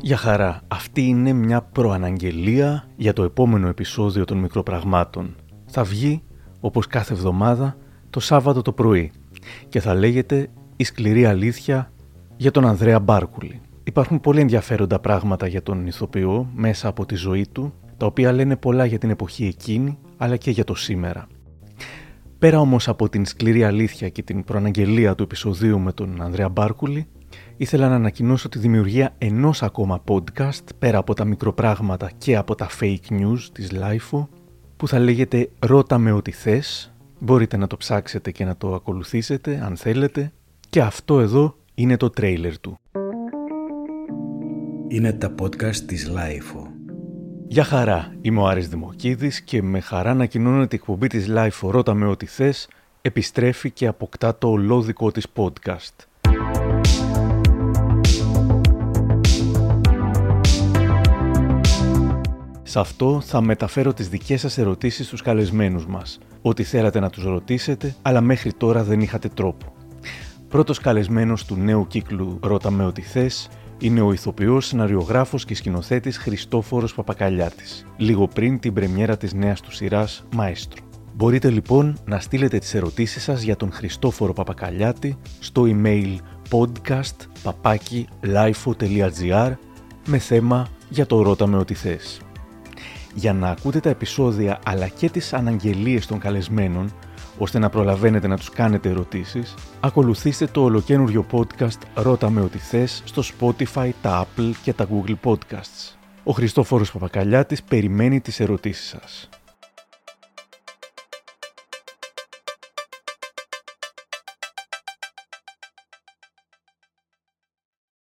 Για χαρά, αυτή είναι μια προαναγγελία για το επόμενο επεισόδιο των μικροπραγμάτων. Θα βγει, όπως κάθε εβδομάδα, το Σάββατο το πρωί και θα λέγεται «Η σκληρή αλήθεια για τον Ανδρέα Μπάρκουλη». Υπάρχουν πολύ ενδιαφέροντα πράγματα για τον ηθοποιό μέσα από τη ζωή του, τα οποία λένε πολλά για την εποχή εκείνη, αλλά και για το σήμερα. Πέρα όμως από την σκληρή αλήθεια και την προαναγγελία του επεισοδίου με τον Ανδρέα Μπάρκουλη, ήθελα να ανακοινώσω τη δημιουργία ενός ακόμα podcast πέρα από τα μικροπράγματα και από τα fake news της LIFO που θα λέγεται «Ρώτα με ό,τι θες». Μπορείτε να το ψάξετε και να το ακολουθήσετε αν θέλετε και αυτό εδώ είναι το τρέιλερ του. Είναι τα podcast της LIFO. Γεια χαρά, είμαι ο Άρης Δημοκίδης και με χαρά ανακοινώνω ότι η εκπομπή της LIFO «Ρώτα με ό,τι θες» επιστρέφει και αποκτά το ολόδικό της podcast. Σε αυτό θα μεταφέρω τις δικές σας ερωτήσεις στους καλεσμένους μας. Ό,τι θέλατε να τους ρωτήσετε, αλλά μέχρι τώρα δεν είχατε τρόπο. Πρώτος καλεσμένος του νέου κύκλου «Ρώτα με ό,τι θες» είναι ο ηθοποιός, σεναριογράφος και σκηνοθέτης Χριστόφορος Παπακαλιάτης, λίγο πριν την πρεμιέρα της νέας του σειράς «Μαέστρο». Μπορείτε λοιπόν να στείλετε τις ερωτήσεις σας για τον Χριστόφορο Παπακαλιάτη στο email podcast με θέμα για το «Ρώτα με ό,τι θες». Για να ακούτε τα επεισόδια αλλά και τις αναγγελίες των καλεσμένων, ώστε να προλαβαίνετε να τους κάνετε ερωτήσεις, ακολουθήστε το ολοκένουργιο podcast «Ρώτα με ό,τι θες» στο Spotify, τα Apple και τα Google Podcasts. Ο Χριστόφορος Παπακαλιάτης περιμένει τις ερωτήσεις σας.